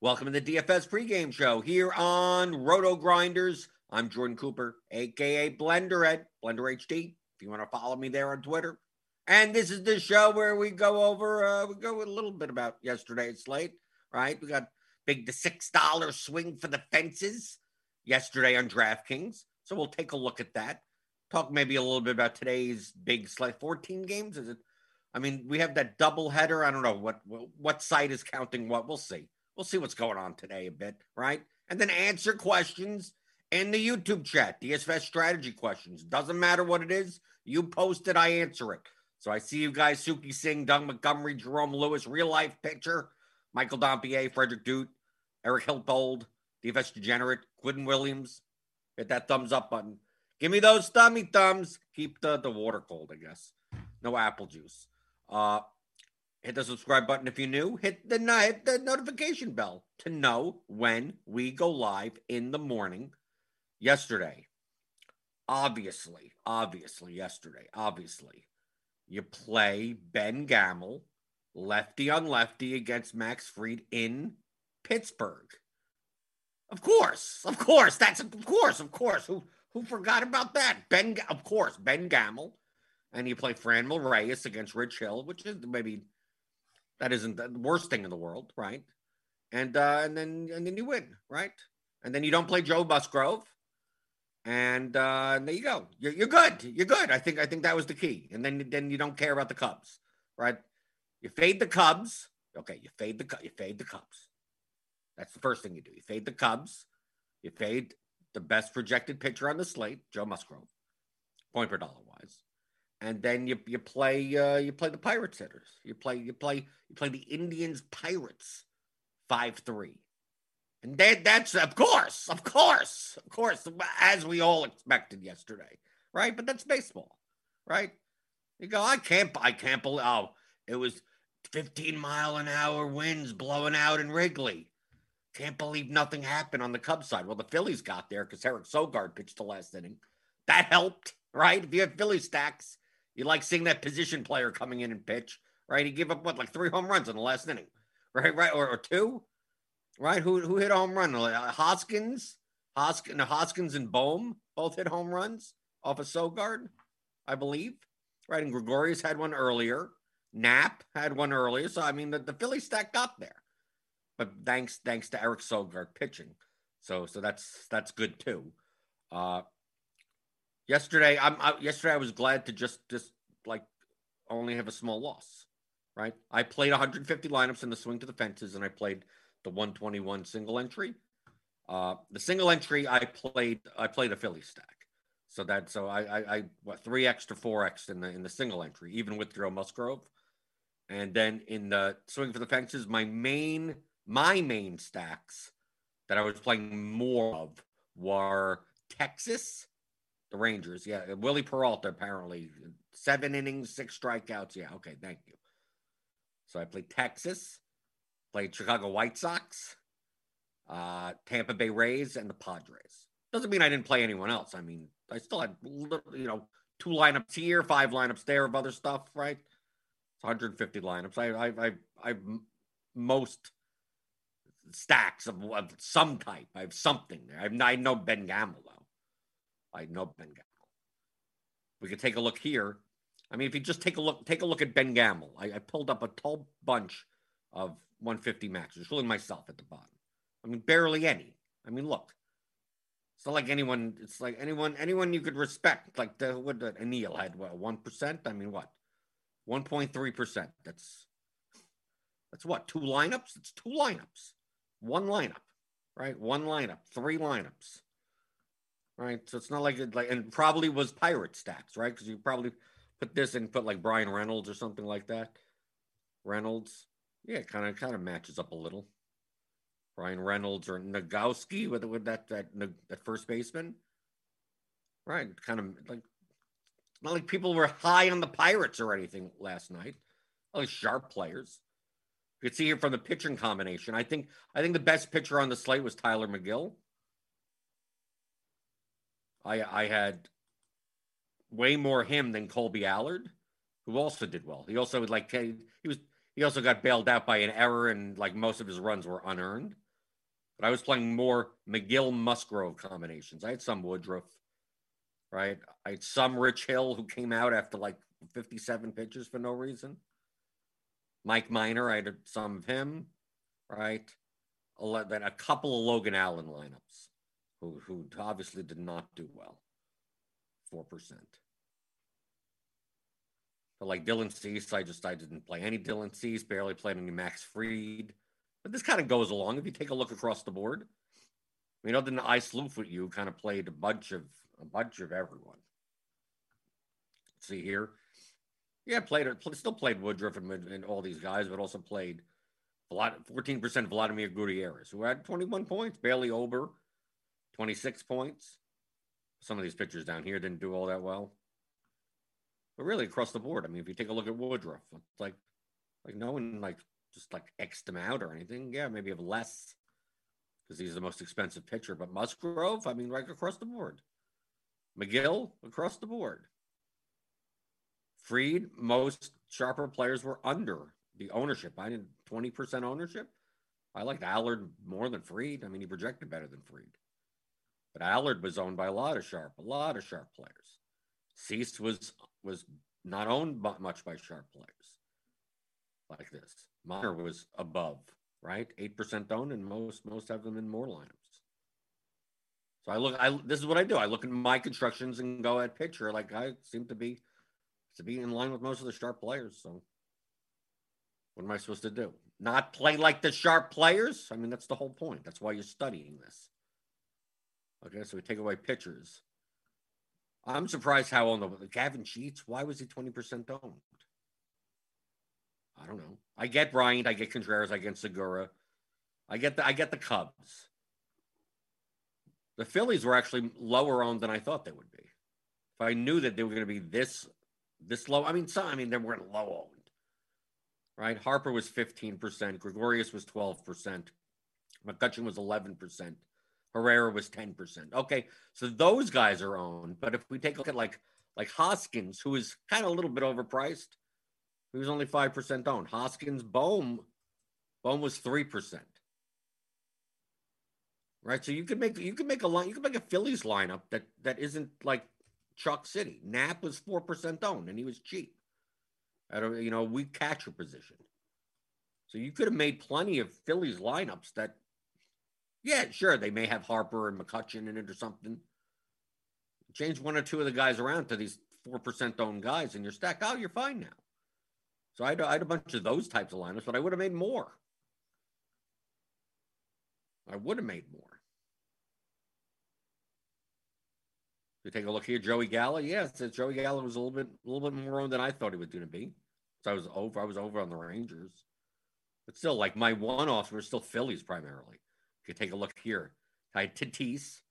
Welcome to the DFS pregame show here on Roto Grinders. I'm Jordan Cooper, aka Blenderhead, Blender HD. If you want to follow me there on Twitter. And this is the show where we go over, uh, we go a little bit about yesterday's slate, right? We got big the six dollar swing for the fences yesterday on DraftKings. So we'll take a look at that. Talk maybe a little bit about today's big slate. 14 games, is it? I mean, we have that double header. I don't know what what site is counting what. We'll see. We'll see what's going on today a bit, right? And then answer questions in the YouTube chat, DSFS strategy questions. Doesn't matter what it is. You post it, I answer it. So I see you guys, Suki Singh, Doug Montgomery, Jerome Lewis, real life pitcher, Michael Dompier, Frederick Dute, Eric Hiltold, DFS Degenerate, Quinn Williams. Hit that thumbs up button. Give me those thummy thumbs. Keep the, the water cold, I guess. No apple juice. Uh, hit the subscribe button if you're new. Hit the, hit the notification bell to know when we go live in the morning. Yesterday, obviously, obviously, yesterday, obviously, you play Ben Gamel, lefty on lefty against Max Fried in Pittsburgh. Of course, of course, that's of course, of course. Who who forgot about that? Ben, of course, Ben Gamel and you play Franmil Reyes against Rich Hill, which is maybe that isn't the worst thing in the world, right? And uh, and then and then you win, right? And then you don't play Joe Musgrove, and, uh, and there you go. You're, you're good. You're good. I think I think that was the key. And then then you don't care about the Cubs, right? You fade the Cubs. Okay, you fade the you fade the Cubs. That's the first thing you do. You fade the Cubs. You fade the best projected pitcher on the slate, Joe Musgrove, point per dollar wise and then you you play uh, you play the Pirates hitters. You play you play you play the Indians Pirates five three, and that that's of course of course of course as we all expected yesterday, right? But that's baseball, right? You go, I can't I can't believe oh it was fifteen mile an hour winds blowing out in Wrigley. Can't believe nothing happened on the Cubs side. Well, the Phillies got there because Eric Sogard pitched the last inning. That helped, right? If you have Philly stacks, you like seeing that position player coming in and pitch, right? He gave up what like three home runs in the last inning, right? Right, or, or two, right? Who who hit a home run? Uh, Hoskins, Hoskins, Hoskins and Bohm both hit home runs off of Sogard, I believe, right? And Gregorius had one earlier. Knapp had one earlier. So I mean, the, the Philly stack got there, but thanks thanks to Eric Sogard pitching. So so that's that's good too. Uh, Yesterday, I'm I, yesterday I was glad to just just like only have a small loss, right? I played 150 lineups in the swing to the fences, and I played the 121 single entry. Uh, the single entry I played I played a Philly stack, so that so I I, I what three X to four X in the in the single entry, even with Joe Musgrove, and then in the swing for the fences, my main my main stacks that I was playing more of were Texas the Rangers, yeah. Wily Peralta, apparently. Seven innings, six strikeouts. Yeah, okay, thank you. So I played Texas, played Chicago White Sox, uh, Tampa Bay Rays, and the Padres. Doesn't mean I didn't play anyone else. I mean, I still had, you know, two lineups here, five lineups there of other stuff, right? It's 150 lineups. I, I, I, I most stacks of, of, some type. I have something there. I've, I know Ben Gamel I know Ben Gamel. We could take a look here. I mean, if you just take a look, take a look at Ben Gamel. I, I pulled up a tall bunch of 150 maxes, including myself at the bottom. I mean, barely any. I mean, look. It's not like anyone. It's like anyone, anyone you could respect. Like the what the Anil had what one percent. I mean, what one point three percent. That's that's what two lineups. It's two lineups. One lineup, right? One lineup. Three lineups right? So it's not like it like and probably was pirate stacks, right? Because you probably put this and put like Bryan Reynolds or something like that. Reynolds, yeah, kind of kind of matches up a little. Bryan Reynolds or Nagowski with with that that that first baseman, right? Kind of like not like people were high on the Pirates or anything last night. All sharp players. You could see here from the pitching combination. I think I think the best pitcher on the slate was Tyler Megill. I I had way more him than Kolby Allard, who also did well. He also like he was he also got bailed out by an error and like most of his runs were unearned. but I was playing more Megill Musgrove combinations. I had some Woodruff, right? I had some Rich Hill who came out after like 57 pitches for no reason. Mike Minor, I had some of him, right? Then a couple of Logan Allen lineups who, who obviously did not do well. 4%. But like Dylan Cease, I just I didn't play any Dylan Cease, barely played any Max Fried. But this kind of goes along if you take a look across the board. I mean, other than I Sloof with you, kind of played a bunch of a bunch of everyone. See here, yeah, played still played Woodruff and, and all these guys, but also played fourteen percent Vladimir Gutierrez, who had twenty one points, barely over 26 points. Some of these pitchers down here didn't do all that well. But really across the board, I mean, if you take a look at Woodruff, it's like like no one like just like x them out or anything. Yeah, maybe have less because he's the most expensive pitcher. But Musgrove, I mean, right across the board. Megill across the board. Fried, most sharper players were under the ownership. I didn't 20% ownership. I liked Allard more than Fried. I mean, he projected better than Fried. But Allard was owned by a lot of sharp, a lot of sharp players. Cease was was not owned much by sharp players like this. Minor was above, right? Eight percent owned, and most most have them in more lineups. So I look. I this is what I do. I look at my constructions and go at pitcher. Like I seem to be to be in line with most of the sharp players. So what am I supposed to do? Not play like the sharp players? I mean, that's the whole point. That's why you're studying this. Okay, so we take away pitchers. I'm surprised how on the Gavin Sheets. Why was he 20% owned? I don't know. I get Bryant, I get Contreras, I get Segura. I get the I get the Cubs. The Phillies were actually lower owned than I thought they would be. If I knew that they were going to be this this low, I mean, some I mean they weren't low owned. Right? Harper was 15%, Gregorius was 12%, McCutchen was 11%. Herrera was 10%. Okay, so those guys are owned. But if we take a look at like like Hoskins, who is kind of a little bit overpriced, he was only 5% owned. Hoskins, Bohm, Bohm was 3%. Right. So you could make you could make a line, you could make a Phillies lineup that that isn't like Chuck City. Knapp was 4% owned and he was cheap at a you know weak catcher position. So you could have made plenty of Phillies lineups that yeah, sure. They may have Harper and McCutchen in it or something. Change one or two of the guys around to these 4% owned guys in your stack. Oh, you're fine now. So I had, I had a bunch of those types of lineups, but I would have made more. I would have made more. You take a look here, Joey Gallo. Yes, yeah, Joey Gallo was a little bit, a little bit more owned than I thought he was going to be. So I was over. I was over on the Rangers, but still, like my one-offs were still Phillies primarily could take a look here. I had Tatis,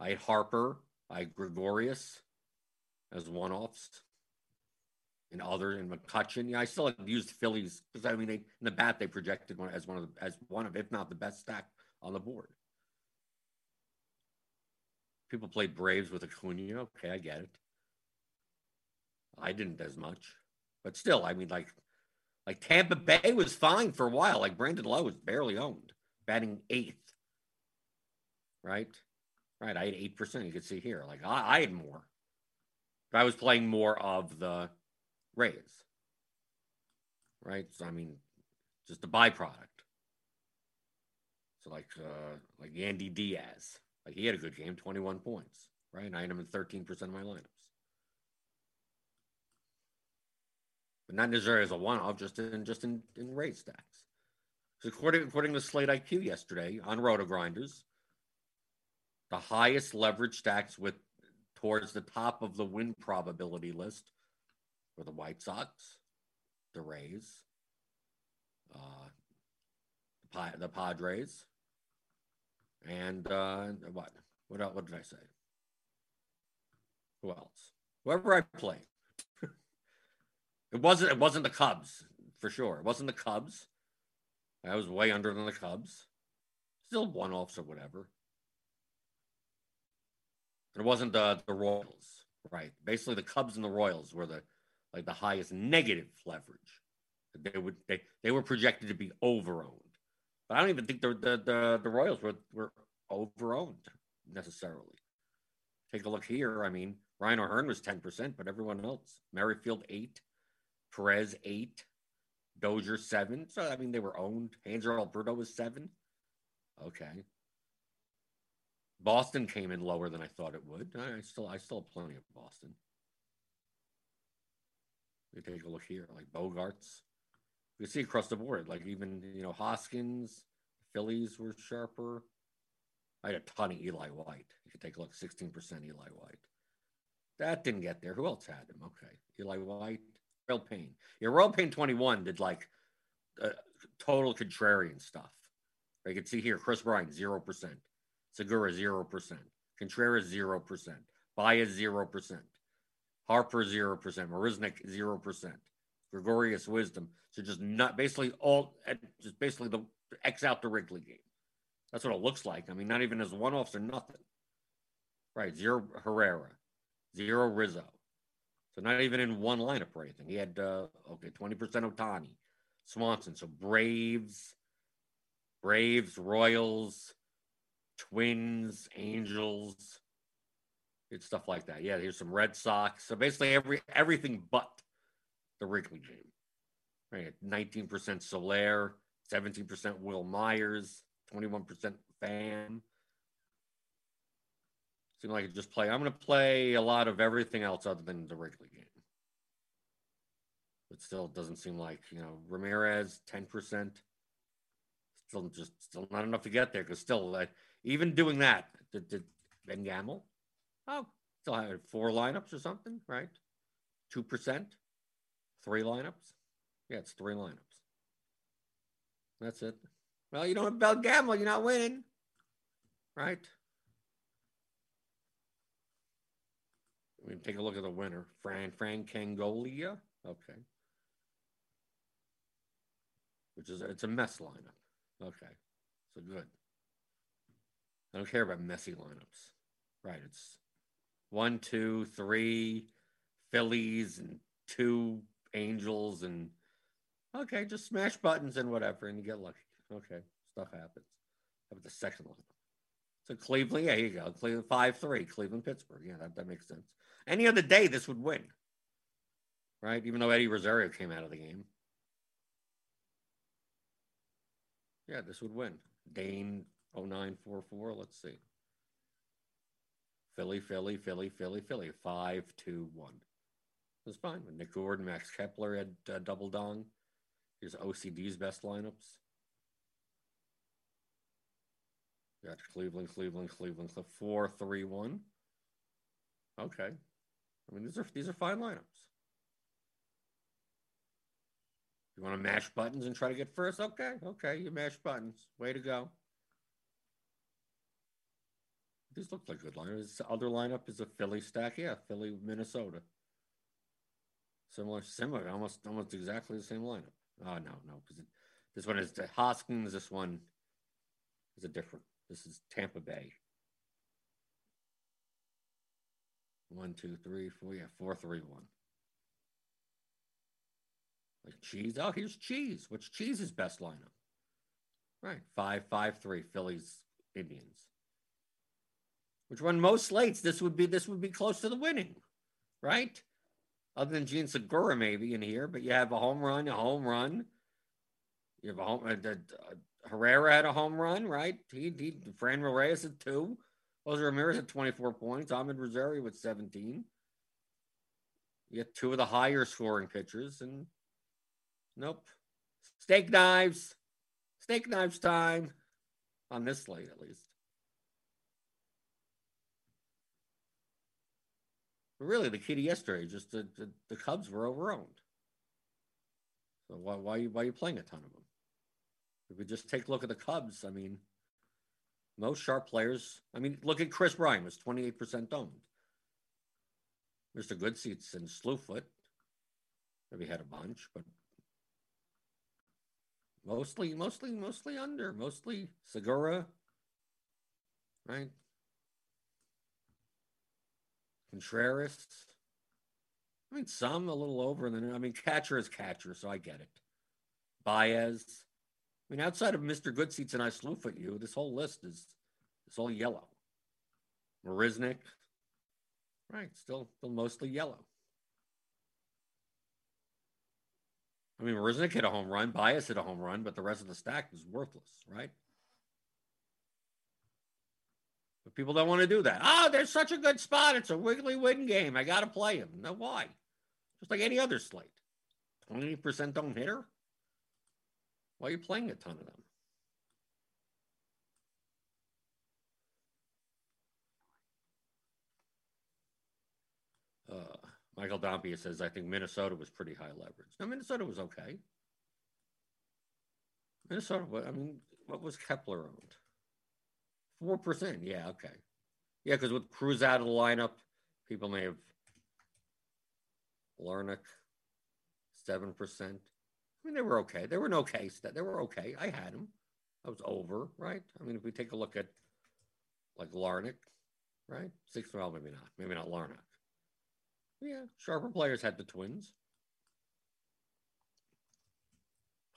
I had Harper, I had Gregorius as one offs, and other and McCutchen. Yeah, I still have used Phillies because I mean, they, in the bat they projected one as one of the, as one of if not the best stack on the board. People played Braves with Acuna. Okay, I get it. I didn't as much, but still, I mean, like, like Tampa Bay was fine for a while. Like Brandon Lowe was barely owned batting eighth. Right? Right. I had 8%. You can see here. Like I, I had more. But I was playing more of the Rays. Right? So I mean, just a byproduct. So like uh like Yandy Diaz. Like he had a good game, 21 points. Right. And I had him in 13% of my lineups. But not necessarily as a one-off, just in just in, in Rays stacks. According, according to Slate IQ yesterday on Roto Grinders, the highest leverage stacks with towards the top of the win probability list were the White Sox, the Rays, uh, the Padres, and uh, what? What else? What did I say? Who else? Whoever I play. it wasn't. It wasn't the Cubs for sure. It wasn't the Cubs. I was way under than the Cubs. Still one offs or whatever. It wasn't the, the Royals, right? Basically, the Cubs and the Royals were the like the highest negative leverage. They would they they were projected to be over owned. But I don't even think the the the, the Royals were were overowned necessarily. Take a look here. I mean, Ryan O'Hearn was 10%, but everyone else, Merrifield 8, Perez 8, Dozier 7. So, I mean, they were owned. Hanser Alberto was 7. Okay. Boston came in lower than I thought it would. I still, I still have plenty of Boston. You take a look here, like Bogaerts. You see across the board, like even you know Hoskins, Phillies were sharper. I had a ton of Eli White. You could take a look, 16% Eli White. That didn't get there. Who else had him? Okay. Eli White, Royal Pain. Yeah, Royal Pain 21 did like uh, total contrarian stuff. You can see here Kris Bryant, 0%. Segura, 0%. Contreras, 0%. Baez, 0%. Harper, 0%. Marisnick, 0%. Gregorius Wisdom. So just not basically all, just basically the X out the Wrigley game. That's what it looks like. I mean, not even as one offs or nothing. Right. Zero Herrera, zero Rizzo. So not even in one lineup or anything. He had, uh, okay, 20% Ohtani, Swanson. So Braves, Braves, Royals, Twins, Angels, it's stuff like that. Yeah, here's some Red Sox. So basically every everything but the Wrigley game. Right, 19% Soler, 17% Wil Myers, 21% Pham. Seemed like it just play. I'm going to play a lot of everything else other than the Wrigley game. But still, doesn't seem like you know Ramirez 10%. Still, just still not enough to get there because still, uh, even doing that, did, did Ben Gamel? Oh, still had four lineups or something, right? Two percent, three lineups. Yeah, it's three lineups. That's it. Well, you don't have Ben gambling, you're not winning, right? We can take a look at the winner, Fran Fran Kangolia. Okay, which is it's a mess lineup. Okay, so good. I don't care about messy lineups. Right, it's one, two, three Phillies and two Angels and okay, just smash buttons and whatever, and you get lucky. Okay, stuff happens. How about the second one? So Cleveland, yeah, here you go. Cleveland five three, Cleveland Pittsburgh. Yeah, that, that makes sense. Any other day, this would win, right? Even though Eddie Rosario came out of the game. Yeah, this would win. Dane 0944. Let's see. Philly, Philly, Philly, Philly, Philly. Five, two, one. That's fine. Nick Gordon, Max Kepler had uh, double dong. Here's OCD's best lineups. Got Cleveland, Cleveland, Cleveland, Cleveland. Four, three, one. Okay. I mean, these are these are fine lineups. You want to mash buttons and try to get first? Okay, okay, you mash buttons. Way to go. These look like good lineups. This other lineup is a Philly stack. Yeah, Philly, Minnesota. Similar, similar, almost, almost exactly the same lineup. Oh no, no, because this one is the Hoskins. This one is a different. This is Tampa Bay. One, two, three, four. Yeah, four, three, one. Like cheese. Oh, here's cheese. Which cheese is best lineup? Right, five, five, three. Phillies, Indians which run most slates, this would be this would be close to the winning, right? Other than Jean Segura maybe in here, but you have a home run, a home run. You have a home. Uh, uh, Herrera had a home run, right? He, he Franmil Reyes at two. Jose Ramirez at 24 points. Amed Rosario with 17. You get two of the higher scoring pitchers, and nope. Steak knives. Steak knives time on this slate, at least. But really, the key to yesterday just the, the, the Cubs were overowned. So why why you why are you playing a ton of them? If we just take a look at the Cubs, I mean, most sharp players. I mean, look at Kris Bryant was twenty eight percent owned. Mr. Goodseats and Slewfoot maybe we had a bunch, but mostly, mostly, mostly under. Mostly Segura, right? Contreras. I mean, some a little over, and then I mean, catcher is catcher, so I get it. Baez, I mean, outside of Mr. Goodseats and I sloof at you, this whole list is it's all yellow. Marisnick, right? Still, still mostly yellow. I mean, Marisnick hit a home run, Baez hit a home run, but the rest of the stack was worthless, right? But people don't want to do that. Oh, there's such a good spot. It's a wiggly win game. I got to play him. Now, why? Just like any other slate. 20% don't hit her? Why are you playing a ton of them? Uh, Michael Dompia says, I think Minnesota was pretty high leverage. Now, Minnesota was okay. Minnesota, I mean, what was Kepler owned? 4%. Yeah, okay. Yeah, because with Cruz out of the lineup, people may have. Larnach, 7%. Mean, they were okay. They were an okay. They were okay. I had them. I was over, right? I mean, if we take a look at like Larnach, right? Six, well, maybe not. Maybe not Larnach. Yeah, sharper players had the Twins.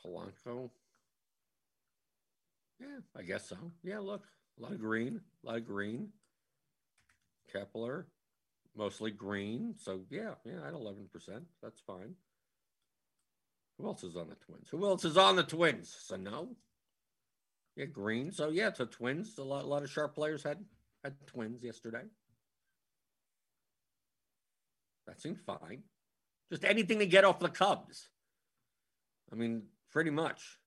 Polanco. Yeah, I guess so. Yeah, look, a lot of green, a lot of green. Kepler, mostly green. So yeah, yeah, at eleven percent, that's fine. Who else is on the Twins? Who else is on the Twins? So no. Yeah, green. So yeah, so Twins. A lot, a lot of sharp players had had Twins yesterday. That seemed fine. Just anything to get off the Cubs. I mean, pretty much.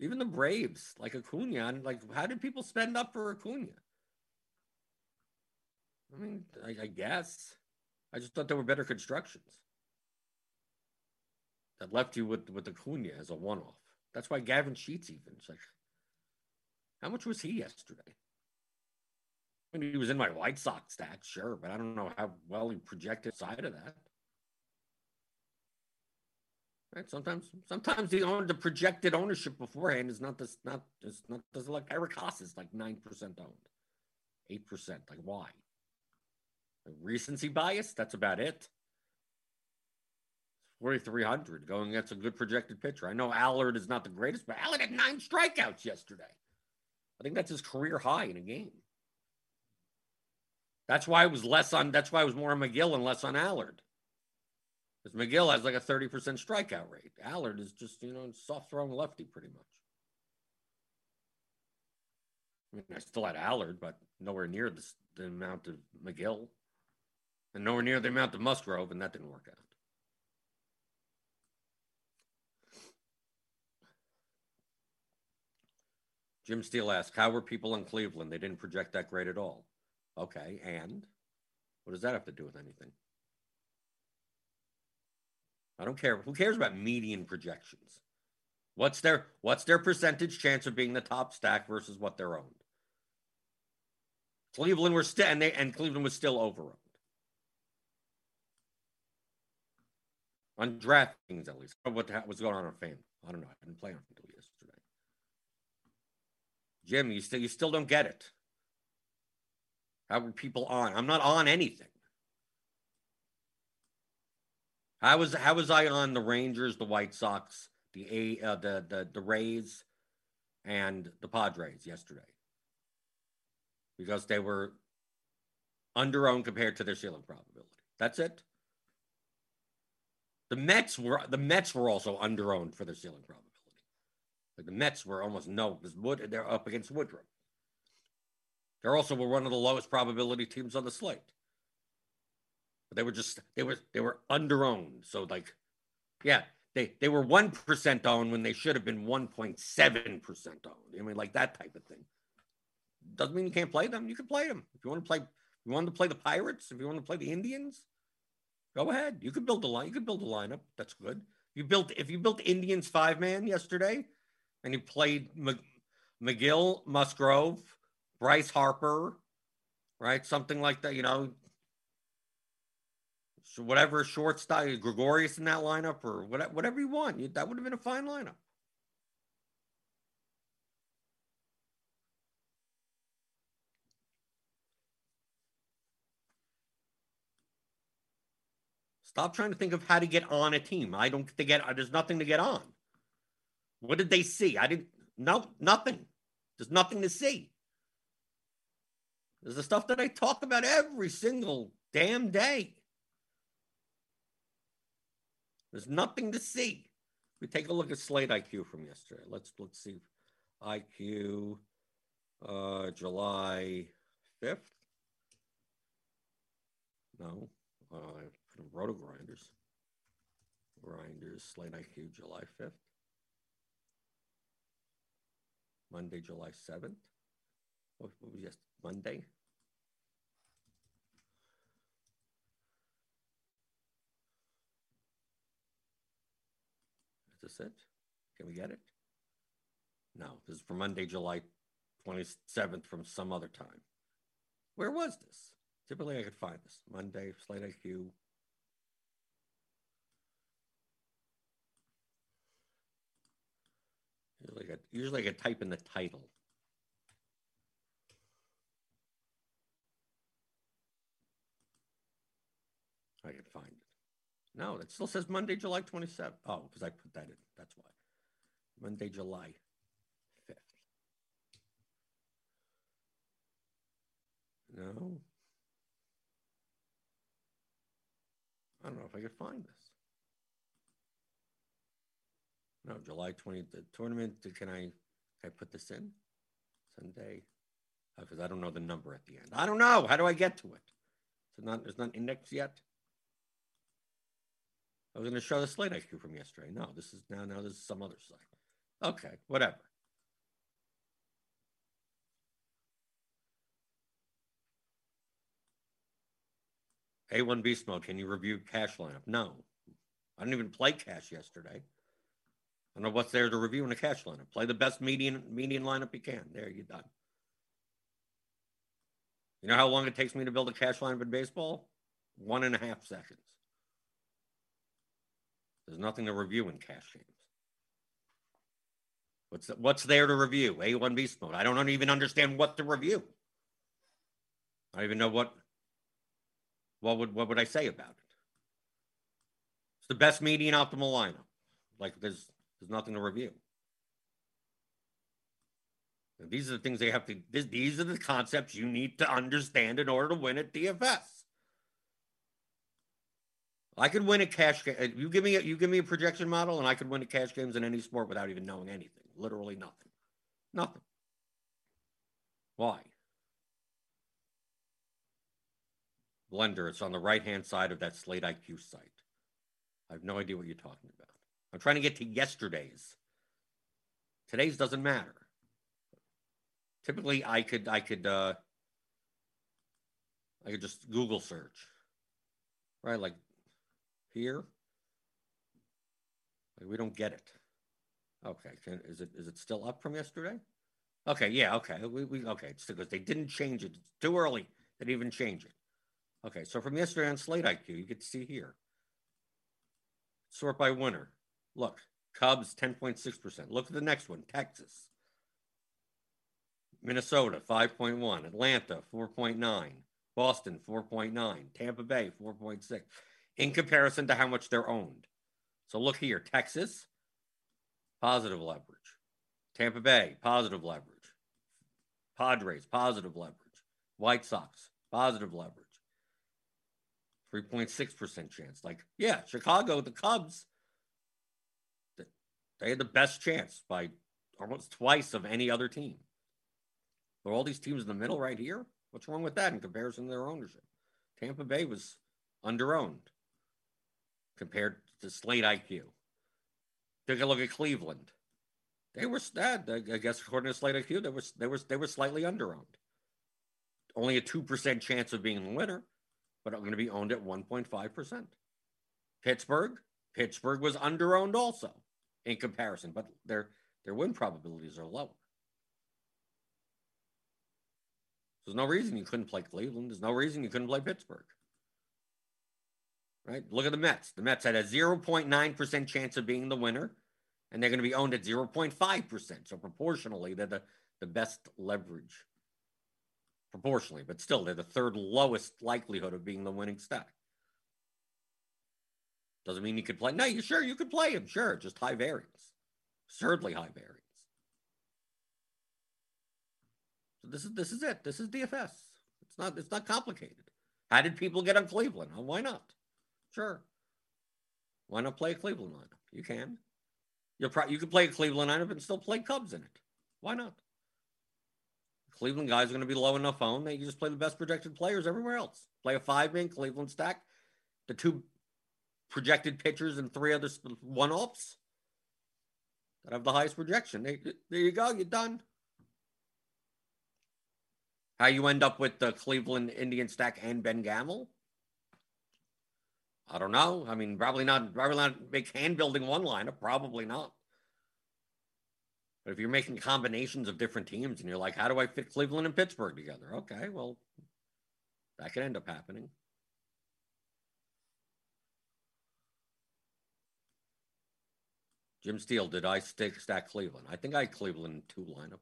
Even the Braves, like Acuna, like how did people spend up for Acuna? I mean, I, I guess. I just thought there were better constructions that left you with with Acuna as a one-off. That's why Gavin Sheets even. It's like, how much was he yesterday? I mean, he was in my White Sox stats, sure, but I don't know how well he projected side of that. Right? Sometimes, sometimes the own the projected ownership beforehand is not this, not is not doesn't like Eric Haase is like nine percent owned, eight percent. Like why? Recency bias. That's about it. Forty three hundred going against a good projected pitcher. I know Allard is not the greatest, but Allard had nine strikeouts yesterday. I think that's his career high in a game. That's why it was less on. That's why it was more on Megill and less on Allard. Because Megill has like a thirty percent strikeout rate. Allard is just you know soft throwing lefty pretty much. I mean, I still had Allard, but nowhere near the amount of Megill and nowhere near the amount of Musgrove, and that didn't work out. Jim Steele asked, "How were people in Cleveland? They didn't project that great at all." Okay, and what does that have to do with anything? I don't care. Who cares about median projections? What's their what's their percentage chance of being the top stack versus what they're owned? Cleveland were still and they and Cleveland was still overowned. On DraftKings, at least. What was going on on Fan? I don't know. I didn't play on. Jim, you still you still don't get it. How were people on? I'm not on anything. How was how was I on the Rangers, the White Sox, the A, uh, the the the Rays, and the Padres yesterday? Because they were underowned compared to their ceiling probability. That's it. The Mets were the Mets were also underowned for their ceiling probability. Like the Mets were almost no Wood they're up against Woodruff. They're also were one of the lowest probability teams on the slate. But they were just they were they were underowned. So like, yeah, they they were one percent owned when they should have been one point seven percent owned. I mean, like that type of thing. Doesn't mean you can't play them. You can play them if you want to play. you want to play the Pirates, if you want to play the Indians, go ahead. You could build a line. You could build a lineup. That's good. You built if you built Indians five man yesterday, and you played Megill, Musgrove, Bryce Harper, right? Something like that, you know. So whatever short style, Gregorius in that lineup or whatever, whatever you want. That would have been a fine lineup. Stop trying to think of how to get on a team. I don't to get there's nothing to get on. What did they see? I didn't. No, nothing. There's nothing to see. There's the stuff that I talk about every single damn day. There's nothing to see. We take a look at Slate IQ from yesterday. Let's let's see. IQ uh July 5th. No. Uh Roto Grinders. Grinders Slate IQ July 5th. Monday, July 7th. What, was yes Monday? Is this it? Can we get it? No, this is for Monday, July 27th from some other time. Where was this? Typically, I could find this. Monday, Slate IQ. Usually I, could, usually I could type in the title. I can find it. No, it still says Monday, July 27th. Oh, because I put that in. That's why. Monday, July 5th. No. I don't know if I could find this. No, July 20th, the tournament. Can I, can I put this in? Sunday? Uh, because oh, I don't know the number at the end. I don't know. How do I get to it? Is it not, it's not indexed yet? I was going to show the slate IQ from yesterday. No, this is now, now this is some other site. Okay, whatever. A1 Beast Mode, can you review cash lineup? No. I didn't even play cash yesterday. I don't know what's there to review in a cash lineup. Play the best median median lineup you can. There, you're done. You know how long it takes me to build a cash lineup in baseball? One and a half seconds. There's nothing to review in cash games. What's what's there to review? A1 beast mode. I don't even understand what to review. I don't even know what what would what would I say about it? It's the best median optimal lineup. Like there's there's nothing to review. These are the things they have to. these are the concepts you need to understand in order to win at DFS. I could win a cash game. Uh, you give me a, you give me a projection model, and I could win a cash games in any sport without even knowing anything. Literally nothing. Nothing. Why? Blender. It's on the right hand side of that Slate IQ site. I have no idea what you're talking about. I'm trying to get to yesterday's. Today's doesn't matter. Typically, I could I could uh, I could just Google search, right? Like here. we don't get it. Okay, Can, is it is it still up from yesterday? Okay, yeah, okay. We, we okay, it's because they didn't change it. It's too early. They didn't even change it. Okay, so from yesterday on Slate IQ, you get to see here. Sort by winner. Look, Cubs 10.6%. Look at the next one, Texas. Minnesota 5.1, Atlanta 4.9, Boston 4.9, Tampa Bay 4.6 in comparison to how much they're owned. So look here Texas, positive leverage. Tampa Bay, positive leverage. Padres, positive leverage. White Sox, positive leverage. 3.6% chance. Like, yeah, Chicago, the Cubs, they had the best chance by almost twice of any other team. But all these teams in the middle right here, what's wrong with that in comparison to their ownership? Tampa Bay was underowned compared to Slate IQ. Take a look at Cleveland. They were sad. I guess according to Slate IQ, they were they were they were slightly underowned. Only a two percent chance of being the winner, but I'm going to be owned at 1.5 percent. Pittsburgh, Pittsburgh was underowned also in comparison, but their their win probabilities are lower. There's no reason you couldn't play Cleveland. There's no reason you couldn't play Pittsburgh right? Look at the Mets. The Mets had a 0.9% chance of being the winner, and they're going to be owned at 0.5%. So proportionally, they're the, the best leverage. Proportionally, but still, they're the third lowest likelihood of being the winning stack. Doesn't mean you could play. No, you sure you could play him. Sure, just high variance. Absurdly high variance. So this is this is it. This is DFS. It's not it's not complicated. How did people get on Cleveland? Oh, why not? Sure. Why not play a Cleveland lineup? You can. You'll pro- you can play a Cleveland lineup and still play Cubs in it. Why not? Cleveland guys are going to be low enough owned that you just play the best projected players everywhere else. Play a five man Cleveland stack, the two projected pitchers and three other one offs that have the highest projection. There you go. You're done. How you end up with the Cleveland Indian stack and Ben Gamel? I don't know. I mean, probably not. Probably not make hand building one lineup. Probably not. But if you're making combinations of different teams and you're like, how do I fit Cleveland and Pittsburgh together? Okay, well, that could end up happening. Jim Steele, did I stick stack Cleveland? I think I had Cleveland in two lineups.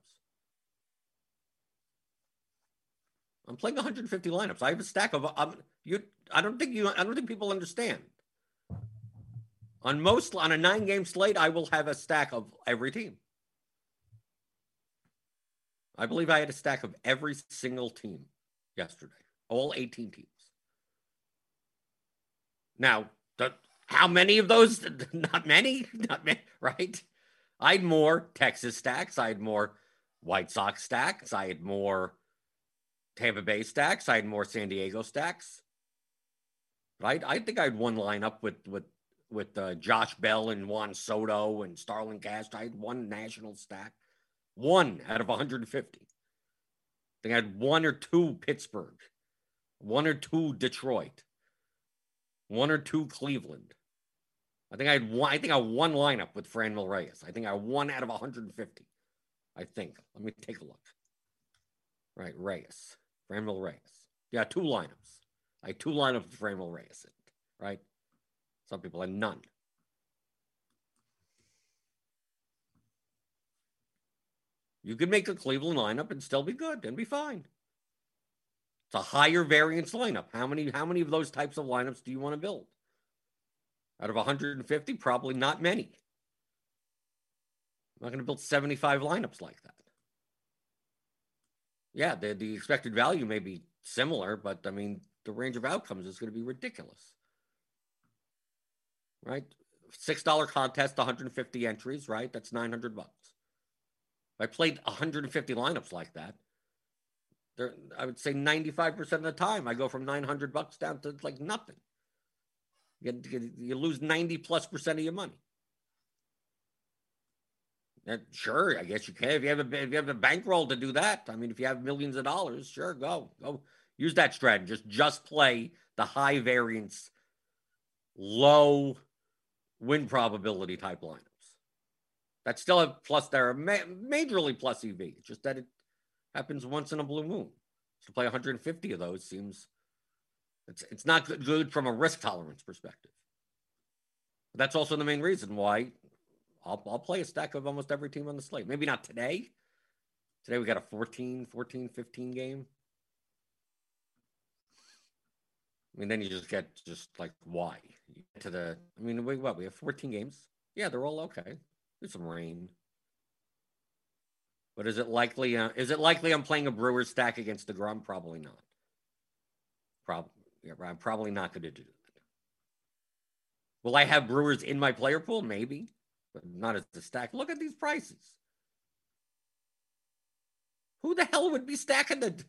I'm playing 150 lineups. I have a stack of um, you. I don't think you. I don't think people understand. On most on a nine game slate, I will have a stack of every team. I believe I had a stack of every single team yesterday, all 18 teams. Now, the, how many of those? Not many, not many, right? I had more Texas stacks. I had more White Sox stacks. I had more Tampa Bay stacks. I had more San Diego stacks. Right? I think I had one lineup with with with uh, Josh Bell and Juan Soto and Starlin Cast. I had one national stack, one out of 150. I think I had one or two Pittsburgh, one or two Detroit, one or two Cleveland. I think I had one. I think I one lineup with Franmil Reyes. I think I won out of 150. I think. Let me take a look. Right, Reyes. Franmil Reyes. Yeah, two lineups. I two lineups with Franmil Reyes in right? Some people had none. You could make a Cleveland lineup and still be good and be fine. It's a higher variance lineup. How many how many of those types of lineups do you want to build? Out of 150, probably not many. I'm not going to build 75 lineups like that yeah, the, the expected value may be similar, but I mean, the range of outcomes is going to be ridiculous. Right? $6 contest, 150 entries, right? That's 900 bucks. If I played 150 lineups like that, there, I would say 95% of the time I go from 900 bucks down to like nothing. You, lose 90 plus percent of your money. And sure, I guess you can if you have a if you have a bankroll to do that. I mean, if you have millions of dollars, sure, go go use that strategy. Just just play the high variance, low win probability type lineups. That still have plus ma- majorly plus EV. It's just that it happens once in a blue moon. So to play 150 of those seems it's it's not good from a risk tolerance perspective. That's also the main reason why I'll, I'll play a stack of almost every team on the slate. Maybe not today. Today we got a 14, 14, 15 game. I mean, then you just get just like why to the. I mean, wait, what? We have 14 games. Yeah, they're all okay. There's some rain. But is it likely? Uh, is it likely I'm playing a Brewers stack against deGrom? Probably not. Probably, I'm probably not going to do that. Will I have Brewers in my player pool? Maybe but not as a stack. Look at these prices. Who the hell would be stacking the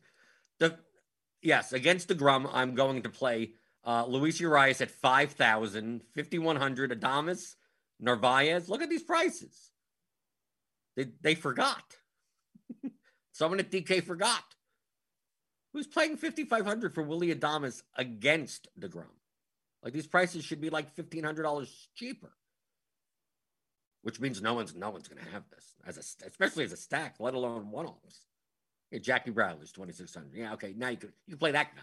the yes, against deGrom, I'm going to play uh Luis Urias at 5,000, 5,100, Adames, Narvaez. Look at these prices. They they forgot. Someone at DK forgot. Who's playing 5,500 for Willy Adames against deGrom? Like these prices should be like $1,500 cheaper which means no one's no one's going to have this as a especially as a stack, let alone one offs. Yeah, Jackie Bradley's twenty six hundred. Yeah, okay, now you can you can play that guy.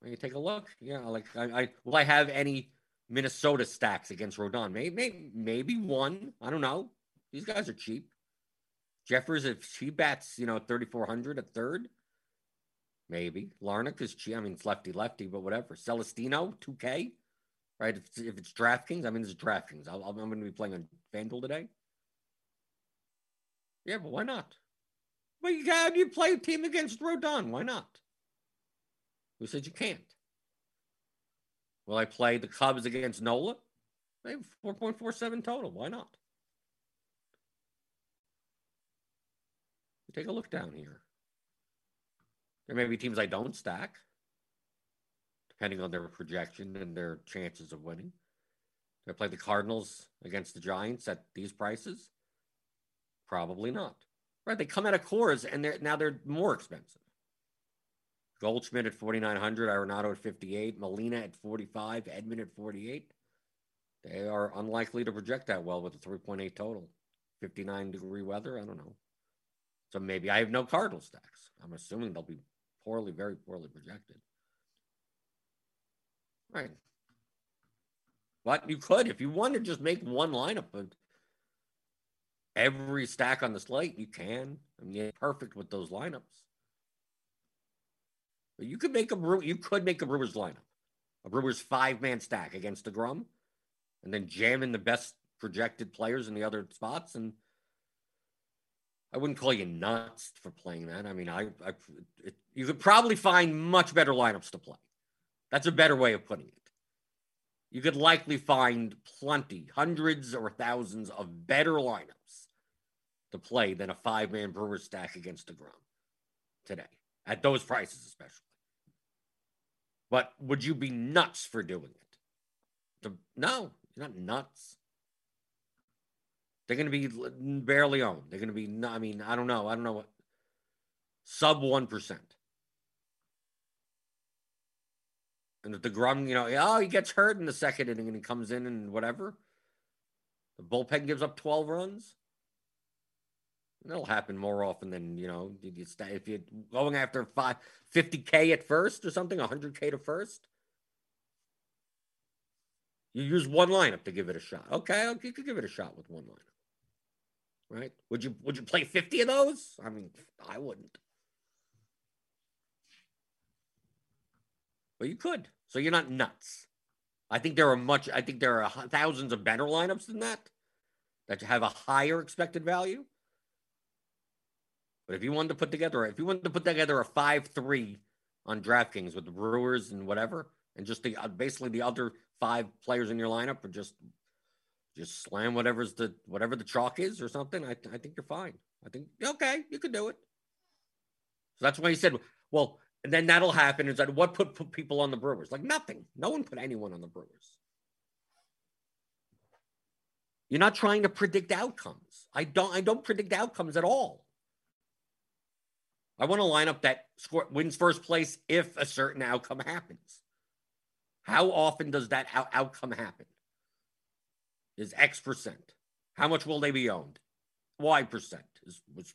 When you take a look, yeah, like I, I will I have any Minnesota stacks against Rodon? Maybe, maybe maybe one. I don't know. These guys are cheap. Jeffers, if she bats, you know, thirty four hundred at third, maybe. Larnach is cheap. I mean, it's lefty lefty, but whatever. Celestino, two K. right? If if it's DraftKings, I mean, it's DraftKings. i am going to be playing on FanDuel today. Yeah, but why not? Well, you got you play a team against Rodon. Why not? Who said you can't? Will I play the Cubs against Nola? Have 4.47 total. Why not? Take a look down here. There may be teams I don't stack, depending on their projection and their chances of winning. Do I play the Cardinals against the Giants at these prices? Probably not. Right? They come out of cores and they're now they're more expensive. Goldschmidt at 4,900, Arenado at 58, Molina at 45, Edman at 48. They are unlikely to project that well with a 3.8 total. 59 degree weather, I don't know. So maybe I have no Cardinal stacks. I'm assuming they'll be poorly, very poorly projected. Right. But you could, if you want to just make one lineup of every stack on the slate, you can. I mean, you're perfect with those lineups. But you could make a. You could make a Brewers lineup, a Brewers five man stack against deGrom, and then jam in the best projected players in the other spots. And I wouldn't call you nuts for playing that. I mean, I, I it, you could probably find much better lineups to play. That's a better way of putting it. You could likely find plenty, hundreds or thousands of better lineups to play than a five man Brewers stack against deGrom today at those prices, especially. But would you be nuts for doing it? no, you're not nuts. They're going to be barely owned. They're going to be, I mean, I don't know. I don't know what, sub 1%. And if deGrom, you know, oh, he gets hurt in the second inning and he comes in and whatever, the bullpen gives up 12 runs. That'll happen more often than you know. If you're going after five, 50k at first or something, 100k to first, you use one lineup to give it a shot. Okay, you could give it a shot with one lineup, right? Would you Would you play 50 of those? I mean, I wouldn't, but you could. So you're not nuts. I think there are much. I think there are thousands of better lineups than that that have a higher expected value. But if you wanted to put together, if you wanted to put together a five-three on DraftKings with the Brewers and whatever, and just the uh, basically the other five players in your lineup, are just just slam whatever's the whatever the chalk is or something, I, I think you're fine. I think okay, you can do it. So that's why he said, well, and then that'll happen. Is that what put, put people on the Brewers? Like nothing. No one put anyone on the Brewers. You're not trying to predict outcomes. I don't. I don't predict outcomes at all. I want a lineup that score, wins first place if a certain outcome happens. How often does that out- outcome happen? Is X percent? How much will they be owned? Y percent is was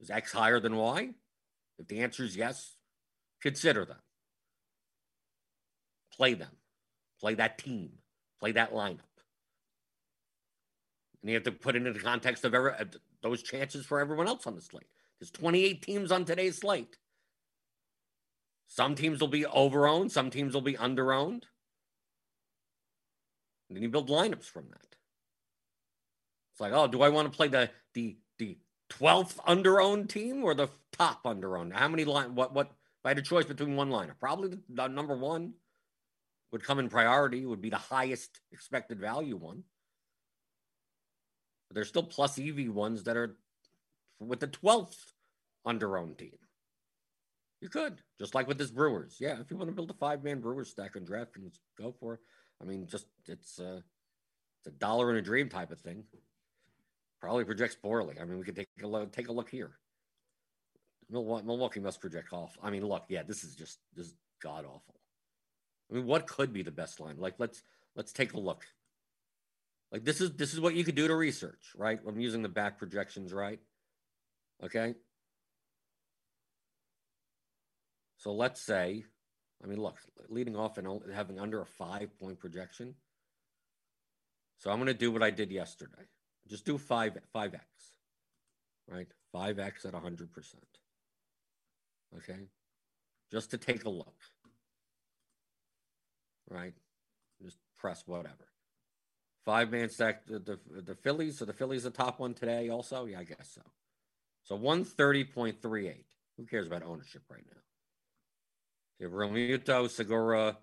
is X higher than Y? If the answer is yes, consider them. Play them. Play that team. Play that lineup. And you have to put it in the context of every, those chances for everyone else on the slate. There's 28 teams on today's slate. Some teams will be overowned, some teams will be underowned. And then you build lineups from that. It's like, oh, do I want to play the the the 12th underowned team or the top underowned? How many line what what if I had a choice between one lineup? Probably the, number one would come in priority, would be the highest expected value one. But there's still plus EV ones that are with the 12th underowned team. You could, just like with this Brewers. Yeah, if you want to build a five man Brewers stack on DraftKings, go for it. I mean, just it's a, it's a dollar in a dream type of thing. Probably projects poorly. I mean, we could take a look, take a look here. Milwaukee must project off. I mean, look, yeah, this is just this is god awful. I mean, what could be the best line? Like, let's let's take a look. Like this is this is what you could do to research, right? I'm using the back projections, right? Okay. So let's say, I mean, look, leading off and having under a five point projection. So I'm going to do what I did yesterday. Just do five, 5x, right? 5x at 100%. Okay. Just to take a look, right? Just press whatever. Five man stack. The, the the Phillies. So the Phillies the top one today? Also, yeah, I guess so. So one thirty point three eight. Who cares about ownership right now? Have Realmuto, Segura,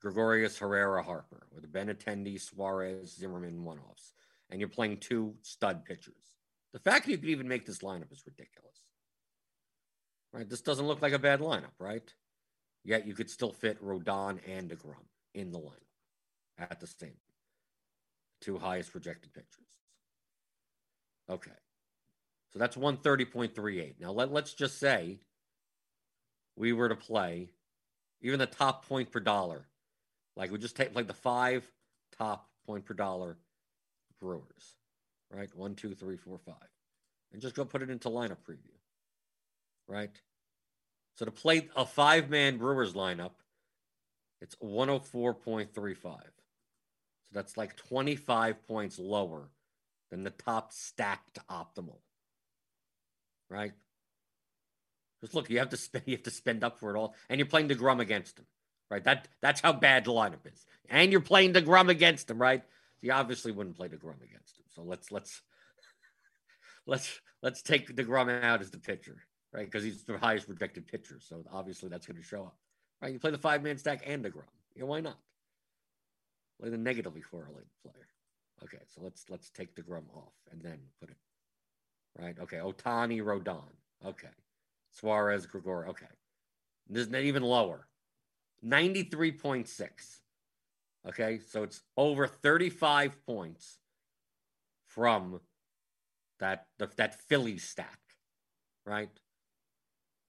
Gregorius, Herrera, Harper with Benintendi, Suarez, Zimmerman, one offs, and you're playing two stud pitchers. The fact that you could even make this lineup is ridiculous. Right? This doesn't look like a bad lineup, right? Yet you could still fit Rodon and DeGrom in the lineup at the same two highest projected pitchers. Okay. So that's 130.38. Now let, let's just say we were to play even the top point per dollar. Like we just take like the five top point per dollar brewers, right? One, two, three, four, five. And just go put it into lineup preview. Right? So to play a five man Brewers lineup, it's 104.35. So that's like 25 points lower than the top stacked optimal. Right? Just look, you have to spend you have to spend up for it all. And you're playing the DeGrom against him. Right? That that's how bad the lineup is. And you're playing the DeGrom against him, right? You obviously wouldn't play the DeGrom against him. So let's let's let's let's take the DeGrom out as the pitcher, right? Because he's the highest projected pitcher. So obviously that's going to show up. Right? You play the five man stack and the. Yeah, why not? Play the negatively correlated player. Okay, so let's let's take the DeGrom off and then put it right. Okay, Ohtani Rodon. Okay, Suarez, Gregor. Okay, this is even lower. Ninety three point six. Okay, so it's over thirty five points from that that Philly stack, right?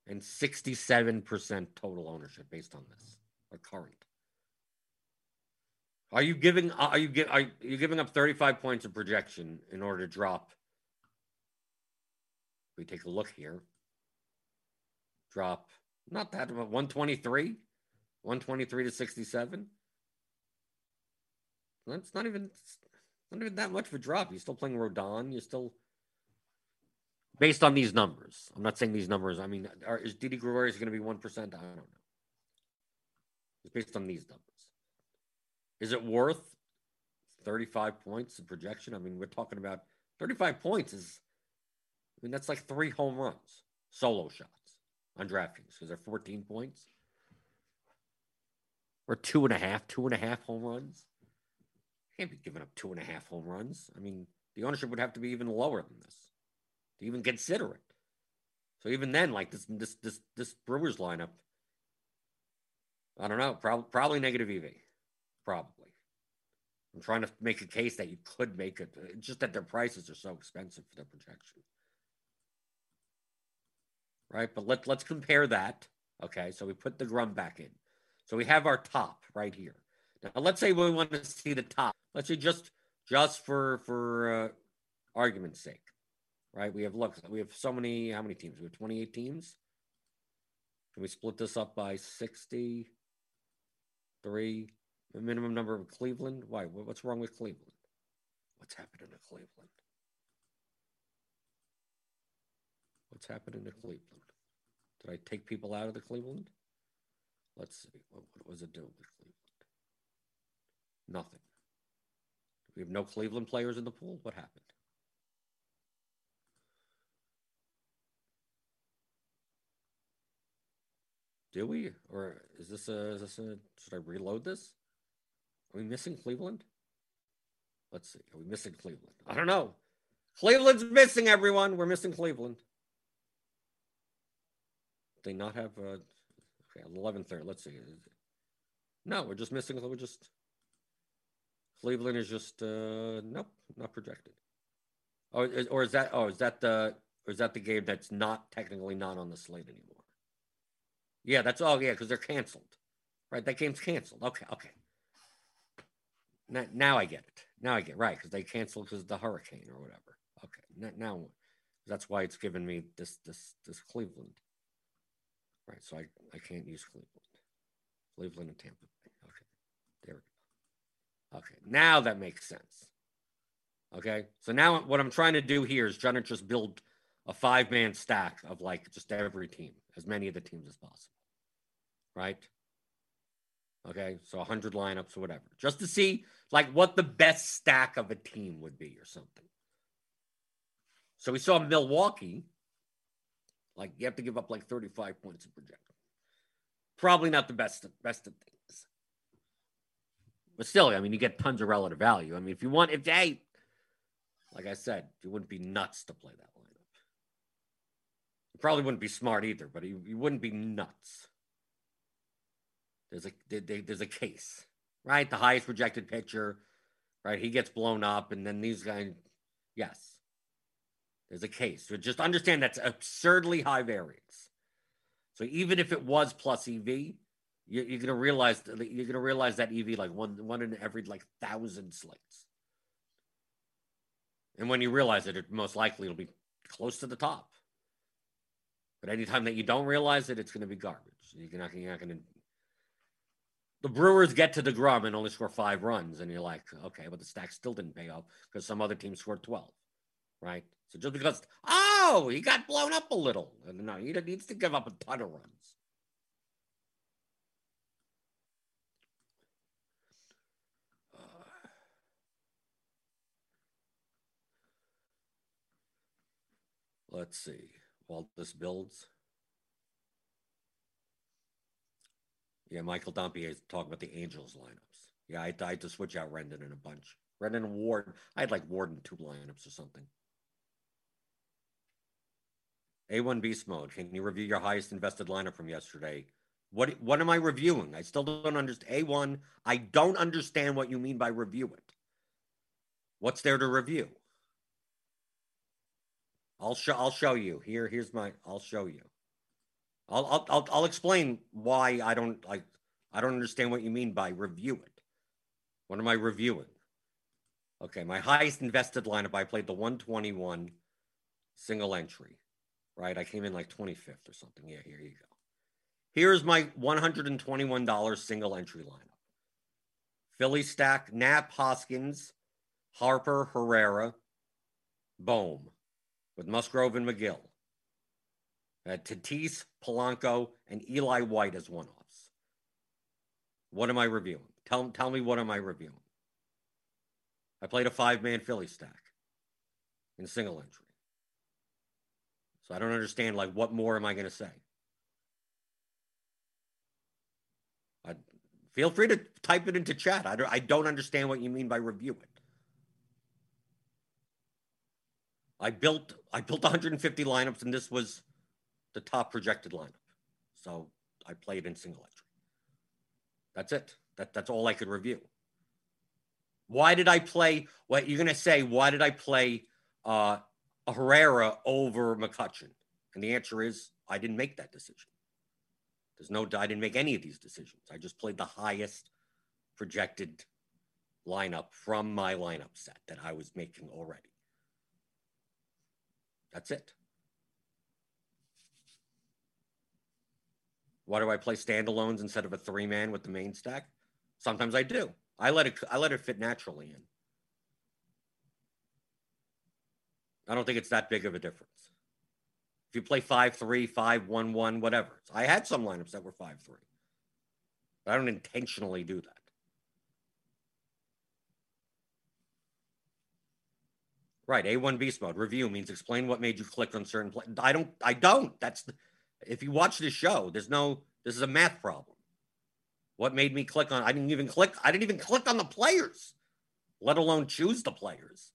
And 67% total ownership based on this, or current. Are you giving are you give are you giving up 35 points of projection in order to drop? We take a look here. Drop not that but 123, 123 to 67. That's not even not even that much of a drop. You're still playing Rodon. You're still based on these numbers. I'm not saying these numbers. I mean, are, is Didi Gregorius going to be one percent? I don't know. It's based on these numbers. Is it worth 35 points in projection? I mean, we're talking about 35 points is. I mean, that's like three home runs, solo shots on DraftKings because they're 14 points. Or two and a half, two and a half home runs. Can't be giving up two and a half home runs. I mean, the ownership would have to be even lower than this to even consider it. So even then, like this this this this Brewers lineup, I don't know, probably probably negative EV, probably. I'm trying to make a case that you could make it, just that their prices are so expensive for their projection, right? But let let's compare that. Okay, so we put DeGrom back in, so we have our top right here. Now let's say we want to see the top. Let's say just just for for uh, argument's sake, right? We have look, we have so many. How many teams? We have 28 teams. Can we split this up by 63? The minimum number of Cleveland. Why? What's wrong with Cleveland? What's happening to Cleveland? What's happening to Cleveland? Did I take people out of the Cleveland? Let's see. What, what was it doing with Cleveland? Nothing. We have no Cleveland players in the pool. What happened? Do we? Or is this a, is this a, should I reload this? Are we missing Cleveland? Let's see. Are we missing Cleveland? I don't know. Cleveland's missing everyone. We're missing Cleveland. They not have uh okay, 11 30. Let's see. No, we're just missing we're just Cleveland is just uh nope, not projected. Oh, or is that oh, is that the or is that the game that's not technically not on the slate anymore? Yeah, that's all. Yeah, because they're canceled. Right, that game's canceled. Okay, okay. Now, now I get it. Now I get right because they canceled because of the hurricane or whatever. Okay, now, now that's why it's given me this this this Cleveland. Right, so I I can't use Cleveland, Cleveland and Tampa. Okay, there we go. Okay, now that makes sense. Okay, so now what I'm trying to do here is trying to just build a five man stack of like just every team, as many of the teams as possible. Right? Okay, so 100 lineups or whatever, just to see like what the best stack of a team would be or something. So we saw Milwaukee, like you have to give up like 35 points of projection. Probably not the best best of things. But still, I mean, you get tons of relative value. I mean, if you want, if they, like I said, you wouldn't be nuts to play that lineup. You probably wouldn't be smart either, but you, you wouldn't be nuts. There's a there's a case, right? The highest projected pitcher, right? He gets blown up, and then these guys, yes, there's a case. So just understand that's absurdly high variance. So even if it was plus EV, you're, you're gonna realize you're gonna realize that EV like one one in every like thousand slates. And when you realize it, it most likely it'll be close to the top. But anytime that you don't realize it, it's going to be garbage. You're not, you're not going to the Brewers get to DeGrom and only score five runs, and you're like, okay, but the stack still didn't pay off because some other team scored 12, right? So just because, oh, he got blown up a little. And no, he needs to give up a ton of runs. Uh, let's see. While this builds. Yeah, Michael Dampier is talking about the Angels lineups. Yeah, I, I had to switch out Rendon in a bunch. Rendon and Ward. I had like Ward in two lineups or something. A1 Beast Mode. Can you review your highest invested lineup from yesterday? What what am I reviewing? I still don't understand. A1, I don't understand what you mean by review it. What's there to review? I'll show I'll show you. Here here's my I'll show you. I'll, I'll I'll I'll explain why I don't like I don't understand what you mean by review it. What am I reviewing? Okay, my highest invested lineup, I played the 121 single entry, right? I came in like 25th or something. Yeah, here you go. Here's my $121 single entry lineup. Philly stack, Knapp, Hoskins, Harper, Herrera, Bohm, with Musgrove and Megill. Uh, Tatis, Polanco, and Eli White as one offs. What am I reviewing? Tell, tell me what am I reviewing? I played a five man Philly stack in single entry. I don't understand, like, what more am I going to say? I, feel free to type it into chat. I don't, I don't understand what you mean by review it. I built I built 150 lineups, and this was the top projected lineup. So I played in single entry. That's it. That, that's all I could review. Why did I play? What you're going to say? Why did I play uh, Herrera over McCutchen? And the answer is I didn't make that decision. There's no, I didn't make any of these decisions. I just played the highest projected lineup from my lineup set that I was making already. That's it. Why do I play standalones instead of a three man with the main stack? Sometimes I do. I let it I let it fit naturally in. I don't think it's that big of a difference. If you play 5 3, 5 1 1, whatever. I had some lineups that were 5 3. But I don't intentionally do that. Right, A1 beast mode review means explain what made you click on certain play. I don't I don't. That's the, if you watch this show, there's no, this is a math problem. What made me click on, I didn't even click, I didn't even click on the players, let alone choose the players.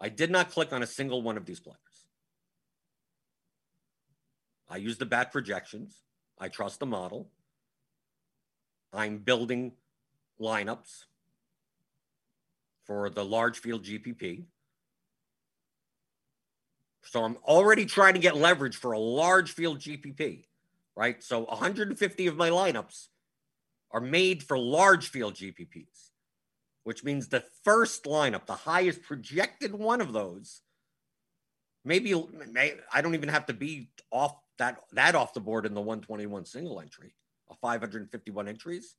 I did not click on a single one of these players. I use the bat projections. I trust the model. I'm building lineups for the large field GPP. So I'm already trying to get leverage for a large field GPP, right? So 150 of my lineups are made for large field GPPs, which means the first lineup, the highest projected one of those, maybe may, I don't even have to be off that that off the board in the 121 single entry, a 551 entries.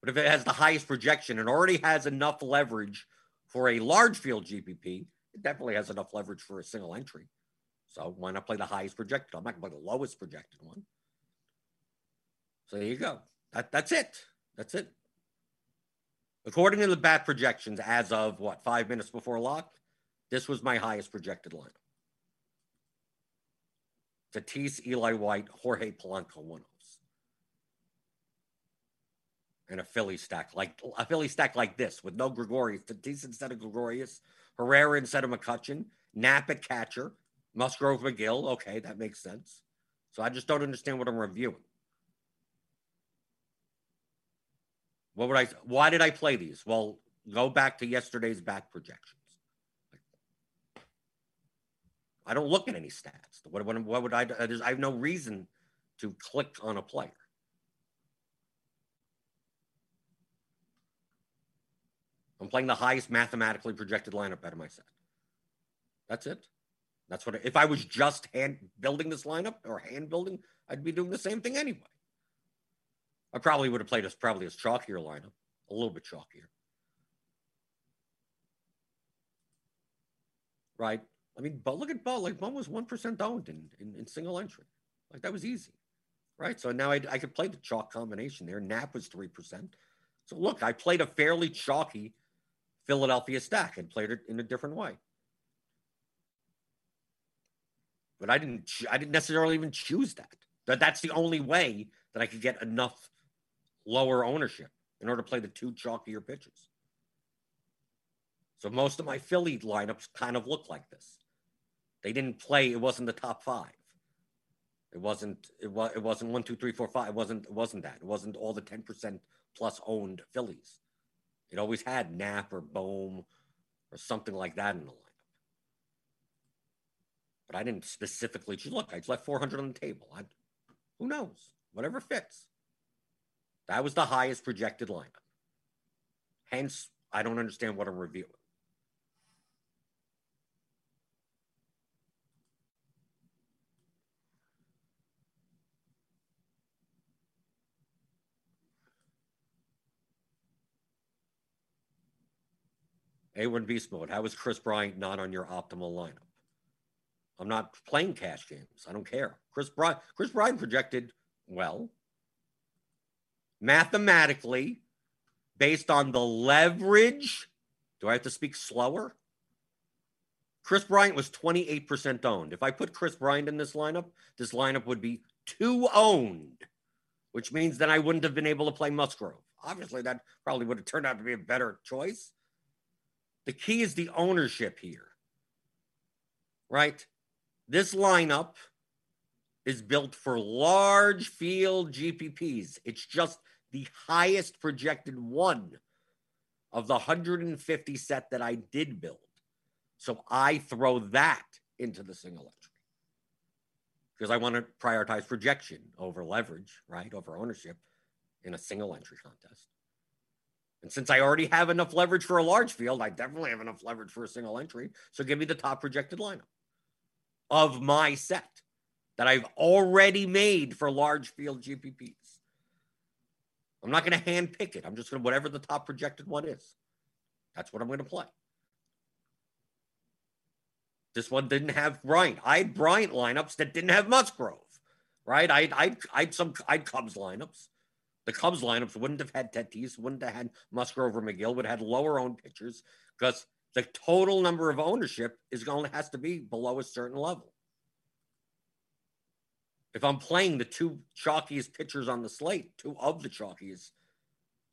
But if it has the highest projection and already has enough leverage for a large field GPP, it definitely has enough leverage for a single entry. So why not play the highest projected? I'm not going to play the lowest projected one. So there you go. That, that's it. That's it. According to the bat projections, as of what, five minutes before lock, this was my highest projected line. Tatis, Eli White, Jorge Polanco, one offs. And a Philly stack like a Philly stack like this with no Gregorius, Tatis instead of Gregorius, Herrera instead of McCutchen, Knapp at catcher, Musgrove Megill. Okay, that makes sense. So I just don't understand what I'm reviewing. What would I? Why did I play these? Well, go back to yesterday's back projections. I don't look at any stats. What, what, what would I? I have no reason to click on a player. I'm playing the highest mathematically projected lineup out of my set. That's it. That's what. If I was just hand building this lineup or hand building, I'd be doing the same thing anyway. I probably would have played as probably as chalkier lineup, a little bit chalkier. Right. I mean, but look at Bo. Like Bo was one percent owned in, in, in single entry. Like that was easy, right? So now I, I could play the chalk combination there. Knapp was three percent. So look, I played a fairly chalky Philadelphia stack and played it in a different way. But I didn't. I didn't necessarily even choose that. That that's the only way that I could get enough lower ownership in order to play the two chalkier pitches. So most of my Philly lineups kind of look like this. They didn't play. It wasn't the top five. It wasn't. It was. It wasn't one, two, three, four, five. It wasn't. It wasn't that. It wasn't all the ten percent plus owned Phillies. It always had Knapp or Bohm or something like that in the lineup. But I didn't specifically. Look, I just left 400 on the table. I, who knows? Whatever fits. That was the highest projected lineup. Hence, I don't understand what I'm reviewing. A1 Beast Mode. How is Kris Bryant not on your optimal lineup? I'm not playing cash games. I don't care. Kris Bryant, Kris Bryant projected well. Mathematically, based on the leverage, do I have to speak slower? Kris Bryant was 28% owned. If I put Kris Bryant in this lineup, this lineup would be two owned, which means that I wouldn't have been able to play Musgrove. Obviously, that probably would have turned out to be a better choice. The key is the ownership here, right? This lineup is built for large field GPPs. It's just the highest projected one of the 150 set that I did build. So I throw that into the single entry because I want to prioritize projection over leverage, right? Over ownership in a single entry contest. And since I already have enough leverage for a large field, I definitely have enough leverage for a single entry. So give me the top projected lineup of my set that I've already made for large field GPPs. I'm not going to hand pick it. I'm just going to whatever the top projected one is. That's what I'm going to play. This one didn't have Bryant. I had Bryant lineups that didn't have Musgrove, right? I I I some I Cubs lineups the Cubs lineups wouldn't have had Tatis, wouldn't have had Musgrove or Megill, would have had lower owned pitchers because the total number of ownership is going has to be below a certain level. If I'm playing the two chalkiest pitchers on the slate, two of the chalkiest,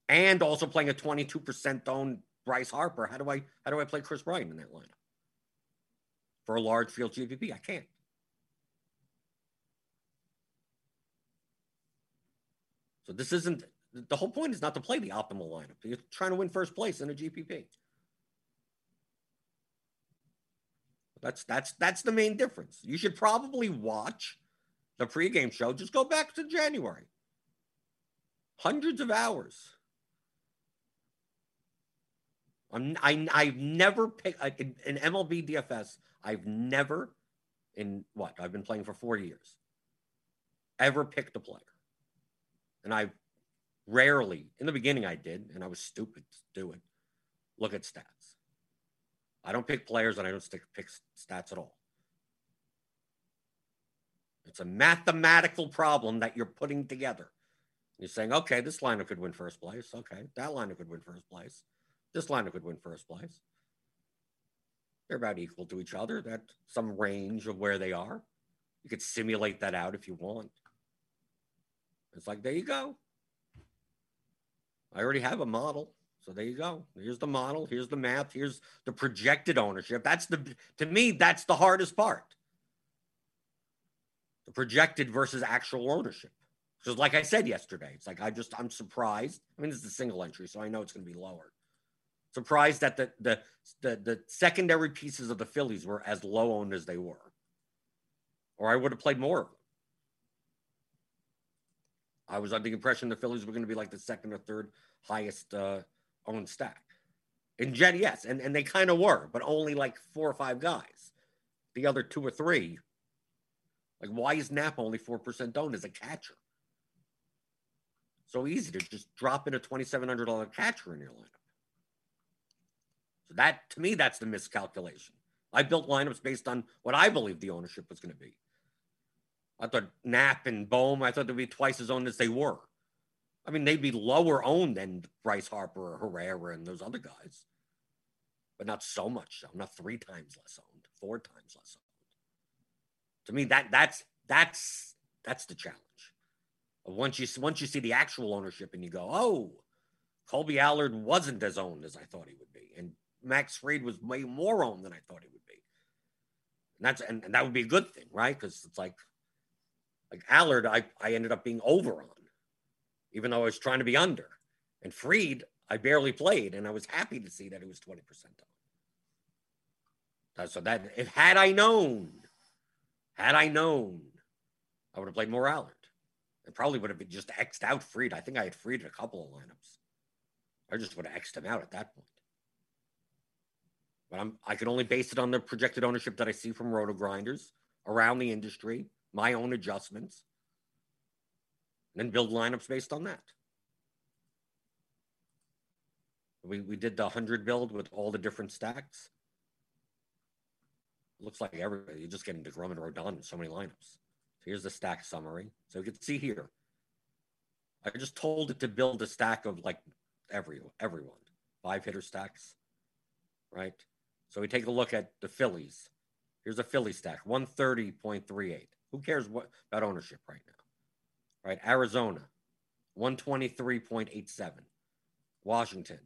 and also playing a 22% owned Bryce Harper, how do I how do I play Kris Bryant in that lineup? For a large field GPP? I can't. So this isn't the whole point is not to play the optimal lineup. You're trying to win first place in a GPP. That's that's that's the main difference. You should probably watch the pregame show. Just go back to January. Hundreds of hours. I'm, I, I've never picked in MLB DFS. I've never, in what I've been playing for four years, ever picked a player. And I rarely, in the beginning, I did, and I was stupid to do it. Look at stats. I don't pick players and I don't stick pick stats at all. It's a mathematical problem that you're putting together. You're saying, okay, this lineup could win first place. Okay, that lineup could win first place. This lineup could win first place. They're about equal to each other. That some range of where they are. You could simulate that out if you want. It's like there you go. I already have a model. So there you go. Here's the model. Here's the math. Here's the projected ownership. That's the to me, that's the hardest part. The projected versus actual ownership. Because like I said yesterday, it's like I just I'm surprised. I mean, this is a single entry, so I know it's going to be lower. Surprised that the the the, the secondary pieces of the Phillies were as low owned as they were. Or I would have played more of them. I was under the impression the Phillies were going to be like the second or third highest uh, owned stack. In Jen, yes, and, and they kind of were, but only like four or five guys. The other two or three, like why is Napa only four percent owned as a catcher? So easy to just drop in a twenty seven hundred dollar catcher in your lineup. So that to me, that's the miscalculation. I built lineups based on what I believed the ownership was going to be. I thought Knapp and Bohm, I thought they'd be twice as owned as they were. I mean, they'd be lower owned than Bryce Harper or Herrera and those other guys, but not so much so. Not three times less owned, four times less owned. To me, that that's that's that's the challenge. Once you once you see the actual ownership and you go, oh, Kolby Allard wasn't as owned as I thought he would be, and Max Fried was way more owned than I thought he would be. And that's and, and that would be a good thing, right? Because it's like like Allard, I, I ended up being over on, even though I was trying to be under. And Fried, I barely played, and I was happy to see that it was 20% on. So that if had I known, had I known, I would have played more Allard. And probably would have been just X'd out Fried. I think I had Fried a couple of lineups. I just would have X'd him out at that point. But I'm I can only base it on the projected ownership that I see from RotoGrinders around the industry my own adjustments, and then build lineups based on that. We, we did the 100 build with all the different stacks. Looks like everybody, you're just getting DeGrom and Rodon in so many lineups. So here's the stack summary. So you can see here. I just told it to build a stack of like every everyone, five hitter stacks, right? So we take a look at the Phillies. Here's a Philly stack, 130.38. Who cares what about ownership right now? Right? Arizona, 123.87. Washington,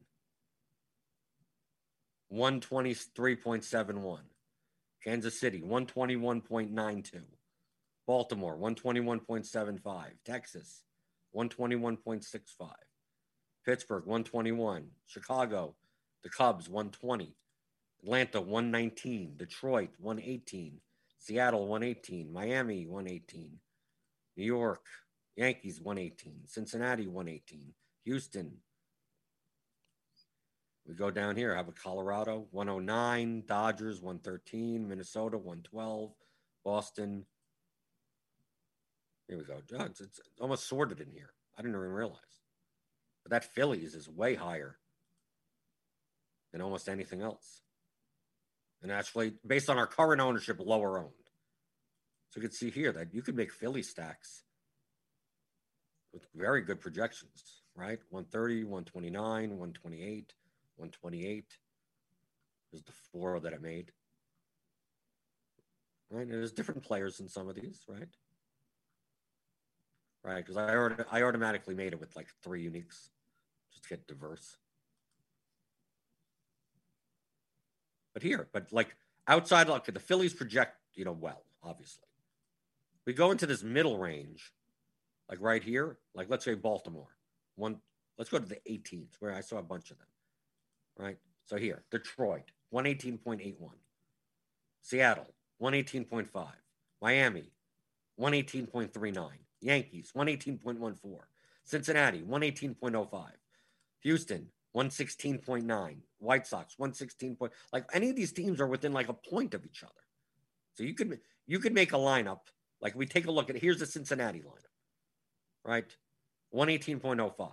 123.71. Kansas City, 121.92. Baltimore, 121.75. Texas, 121.65. Pittsburgh, 121. Chicago, the Cubs, 120. Atlanta, 119. Detroit, 118. Seattle 118, Miami 118, New York Yankees 118, Cincinnati 118, Houston. We go down here, I have a Colorado 109, Dodgers 113, Minnesota 112, Boston. Here we go. Oh, it's, it's almost sorted in here. I didn't even realize. But that Phillies is way higher than almost anything else and actually based on our current ownership, lower owned. So you can see here that you could make Philly stacks with very good projections, right? 130, 129, 128, 128 is the four that I made. Right? And there's different players in some of these, right? Right, because I, already, I automatically made it with like three uniques just to get diverse. But here, but like outside, like the Phillies project, you know, well, obviously. We go into this middle range, like right here, like let's say Baltimore. One, let's go to the 18th, where I saw a bunch of them. Right. So here, Detroit, 118.81. Seattle, 118.5. Miami, 118.39. Yankees, 118.14. Cincinnati, 118.05. Houston, 116.9. White Sox, 116 point. Like any of these teams are within like a point of each other. So you could you could make a lineup. Like we take a look at here's the Cincinnati lineup, right? 118.05.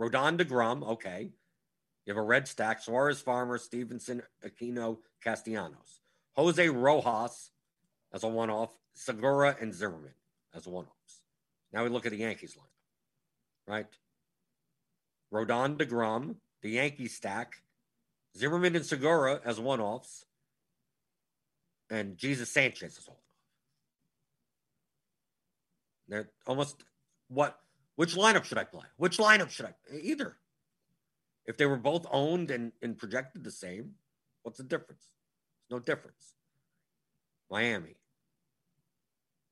Rodon DeGrom, okay. You have a red stack, Suarez Farmer, Stephenson, Aquino, Castellanos. Jose Rojas as a one-off, Segura and Zimmerman as one-offs. Now we look at the Yankees lineup. right? Rodon DeGrom, the Yankee stack, Zimmerman and Segura as one offs, and Jesus Sanchez is all. They're almost what? Which lineup should I play? Which lineup should I either? If they were both owned and, and projected the same, what's the difference? There's no difference. Miami,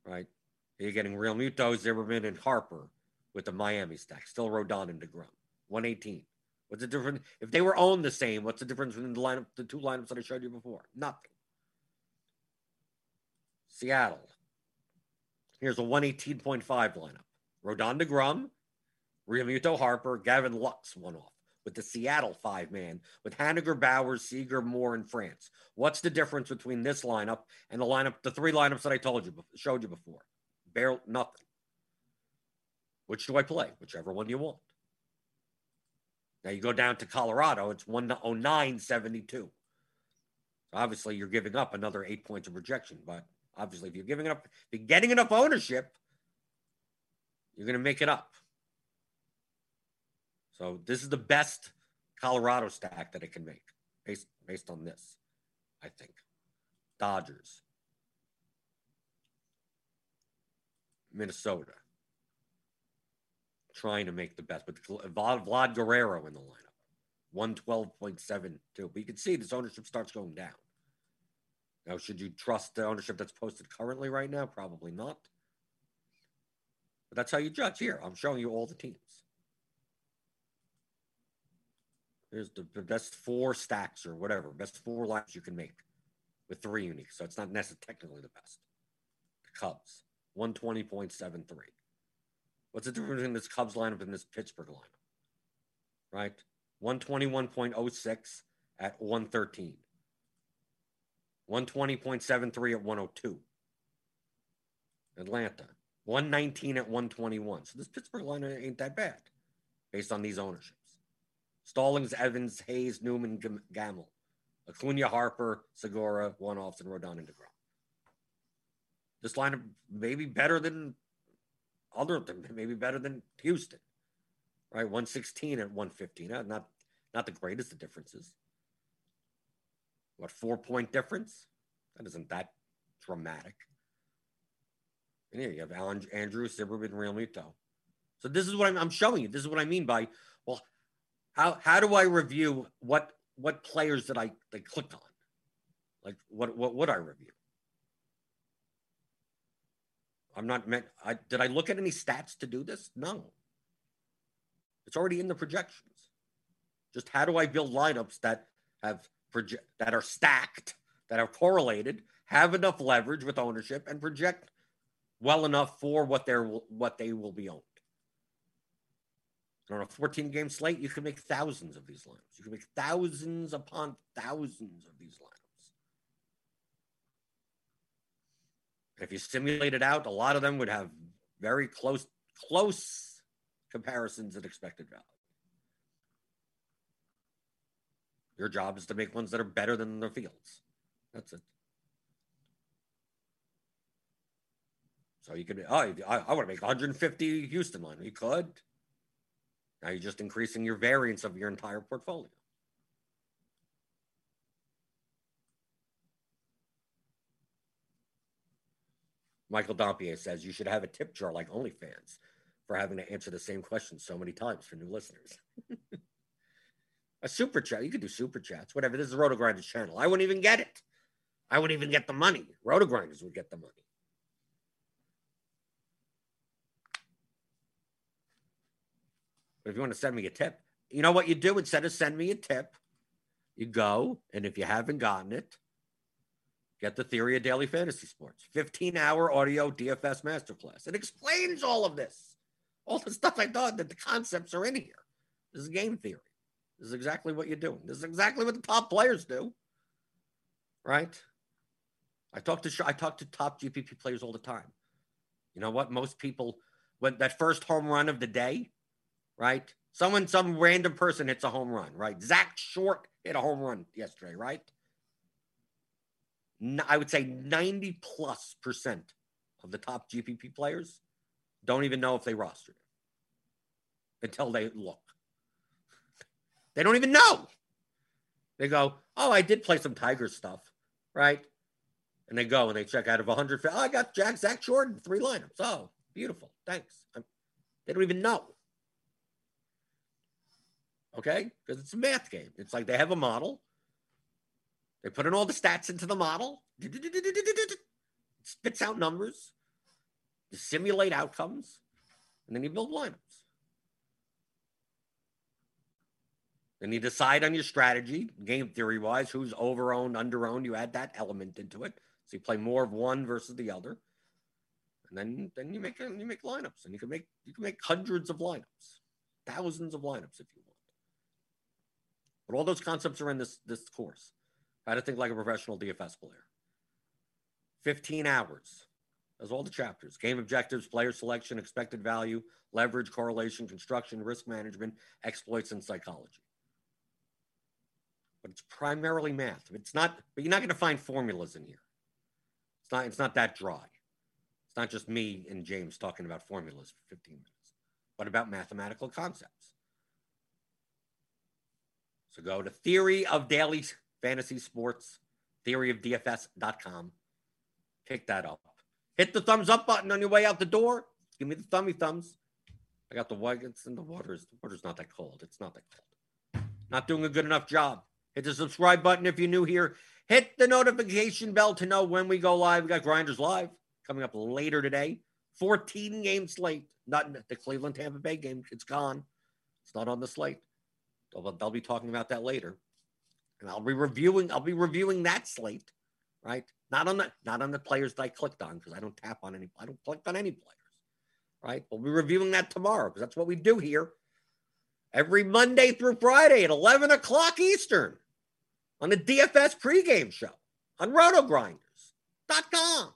right? You're getting Realmuto, Zimmerman, and Harper with the Miami stack. Still Rodon and DeGrom. 118. What's the difference? If they were owned the same, what's the difference between the lineup, the two lineups that I showed you before? Nothing. Seattle. Here's a 118.5 lineup. Rodon DeGrom, Realmuto Harper, Gavin Lux one off with the Seattle five man with Haniger, Bowers, Seager, Moore, and France. What's the difference between this lineup and the lineup, the three lineups that I told you, showed you before? Barely nothing. Which do I play? Whichever one you want. Now you go down to Colorado, it's 109.72. Obviously, you're giving up another eight points of rejection, but obviously, if you're giving up, if you're getting enough ownership, you're going to make it up. So this is the best Colorado stack that it can make based based on this, I think. Dodgers, Minnesota, trying to make the best, but Vlad, Vlad Guerrero in the lineup, 112.72. But you can see this ownership starts going down. Now, should you trust the ownership that's posted currently right now? Probably not. But that's how you judge. Here, I'm showing you all the teams. Here's the, the best four stacks or whatever, best four lines you can make with three unique. So it's not necessarily technically the best. The Cubs, 120.73. What's the difference between this Cubs lineup and this Pittsburgh lineup? Right? 121.06 at 113. 120.73 at 102. Atlanta, 119 at 121. So this Pittsburgh lineup ain't that bad based on these ownerships. Stallings, Evans, Hayes, Newman, Gamel. Acuna, Harper, Segura, one offs, and Rodon and DeGrom. This lineup may be better than other than maybe better than Houston, right? 116 at 115. Uh, not not the greatest of differences. What four point difference? That isn't that dramatic. And here you have Alan Andrew Zimmerman Realmuto. So this is what I'm, I'm showing you. This is what I mean by how how do I review what what players did I they clicked on? Like what what would I review? I'm not meant. I, did I look at any stats to do this? No. It's already in the projections. Just how do I build lineups that have project that are stacked, that are correlated, have enough leverage with ownership, and project well enough for what they're what they will be owned. And on a 14 game slate, you can make thousands of these lineups. You can make thousands upon thousands of these lineups. If you simulate it out, a lot of them would have very close close comparisons at expected value. Your job is to make ones that are better than the fields. That's it. So you could, oh, I, I want to make 150 Houston line. You could. Now you're just increasing your variance of your entire portfolio. Michael Dompier says you should have a tip jar like OnlyFans for having to answer the same question so many times for new listeners. a super chat. You could do super chats, whatever. This is a RotoGrinders channel. I wouldn't even get it. I wouldn't even get the money. RotoGrinders would get the money. If you want to send me a tip, you know what you do instead of send me a tip, you go and if you haven't gotten it, Get the Theory of Daily Fantasy Sports, 15 hour audio DFS masterclass. It explains all of this, all the stuff I thought that the concepts are in here. This is game theory. This is exactly what you're doing. This is exactly what the top players do, right? I talk to I talk to top GPP players all the time. You know what? Most people, when that first home run of the day, right? Someone, some random person hits a home run, right? Zack Short hit a home run yesterday, right? I would say 90 plus percent of the top GPP players don't even know if they rostered until they look. They don't even know. They go, oh, I did play some Tiger stuff, right? And they go and they check out of 100. Oh, I got Jack Zach Jordan, three lineups. Oh, beautiful. Thanks. I'm, they don't even know. Okay? Because it's a math game. It's like they have a model. They put in all the stats into the model. It spits out numbers. You simulate outcomes. And then you build lineups. Then you decide on your strategy, game theory wise, who's over owned, under owned. You add that element into it. So you play more of one versus the other. And then then you make you make lineups. And you can make you can make hundreds of lineups, thousands of lineups if you want. But all those concepts are in this this course. How to think like a professional DFS player. 15 hours. That's all the chapters. Game objectives, player selection, expected value, leverage, correlation, construction, risk management, exploits, and psychology but it's primarily math. It's not, but you're not going to find formulas in here. It's not, it's not that dry. It's not just me and James talking about formulas for 15 minutes, but about mathematical concepts. So go to Theory of Daily Fantasy Sports, theoryofdfs.com. Pick that up. Hit the thumbs up button on your way out the door. Give me the thummy thumbs. I got the white. It's in the waters. The water's not that cold. It's not that cold. Not doing a good enough job. Hit the subscribe button if you're new here. Hit the notification bell to know when we go live. We got Grinders Live coming up later today. 14 game slate. Not the Cleveland Tampa Bay game. It's gone. It's not on the slate. They'll, be talking about that later. And I'll be reviewing, I'll be reviewing that slate, right? Not on the not on the players that I clicked on, because I don't tap on any, I don't click on any players. Right? We'll be reviewing that tomorrow because that's what we do here every Monday through Friday at 11 o'clock Eastern on the DFS pregame show on rotogrinders.com.